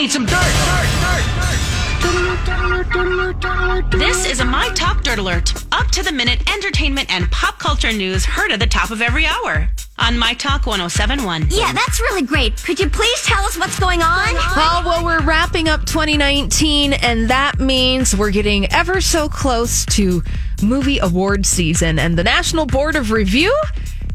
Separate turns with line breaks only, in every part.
need some dirt.
This is a My Talk Dirt Alert. Up to the minute entertainment and pop culture news heard at the top of every hour on My Talk 1071.
Yeah, that's really great. Could you please tell us what's going on?
Oh, well, we're wrapping up 2019, and that means we're getting ever so close to movie award season. And the National Board of Review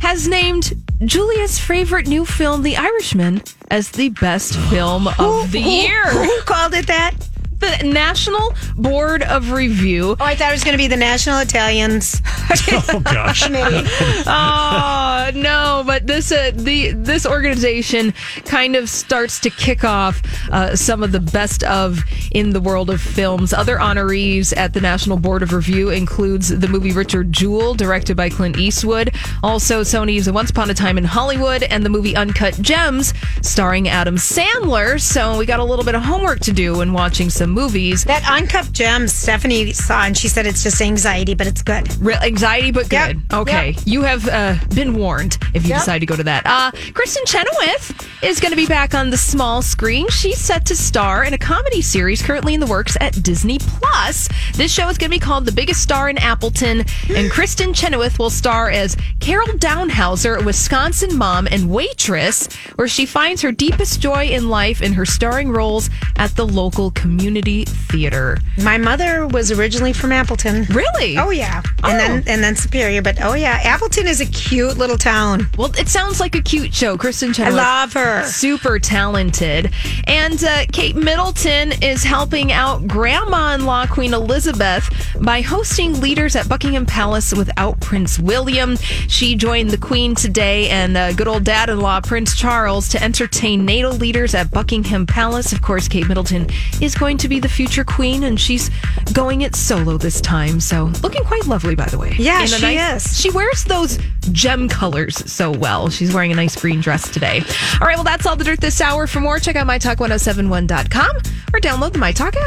has named Julia's favorite new film, The Irishman, as the best film of the year.
Who called it that?
The National Board of Review.
Oh, I thought it was going to be the National Italians.
Oh gosh.
Oh no! But this uh, the this organization kind of starts to kick off uh, some of the best of in the world of films. Other honorees at the National Board of Review includes the movie Richard Jewell, directed by Clint Eastwood. Also, Sony's Once Upon a Time in Hollywood and the movie Uncut Gems, starring Adam Sandler. So we got a little bit of homework to do when watching some movies.
That Uncut Gems, Stephanie saw, and she said it's just anxiety, but it's good.
Real anxiety, but good.
Yep.
Okay,
Yep.
you have uh, been warned if you
Yep.
decide to go to that. Uh, Kristin Chenoweth is going to be back on the small screen. She's set to star in a comedy series currently in the works at Disney Plus. This show is going to be called The Biggest Star in Appleton, and Kristin Chenoweth will star as Carol Downhauser, a Wisconsin mom and waitress, where she finds her deepest joy in life in her starring roles at the local community theater.
My mother was originally from Appleton.
Really?
Oh yeah,
Oh.
and then and then Superior, but oh yeah, Appleton is a cute little town.
Well, it sounds like a cute show. Kristin Chenoweth.
I love her.
Super talented. And uh, Kate Middleton is helping out grandma in law Queen Elizabeth by hosting leaders at Buckingham Palace without Prince William. She joined the Queen today and uh, good old dad in law Prince Charles to entertain NATO leaders at Buckingham Palace. Of course, Kate Middleton is going to be the future Queen and she's going it solo this time. So looking quite lovely, by the way.
Yeah,
In
she is.
She wears those gem colors so well. She's wearing a nice green dress today. All right, well, that's all the dirt this hour. For more, check out mytalk1071.com or download the MyTalk app.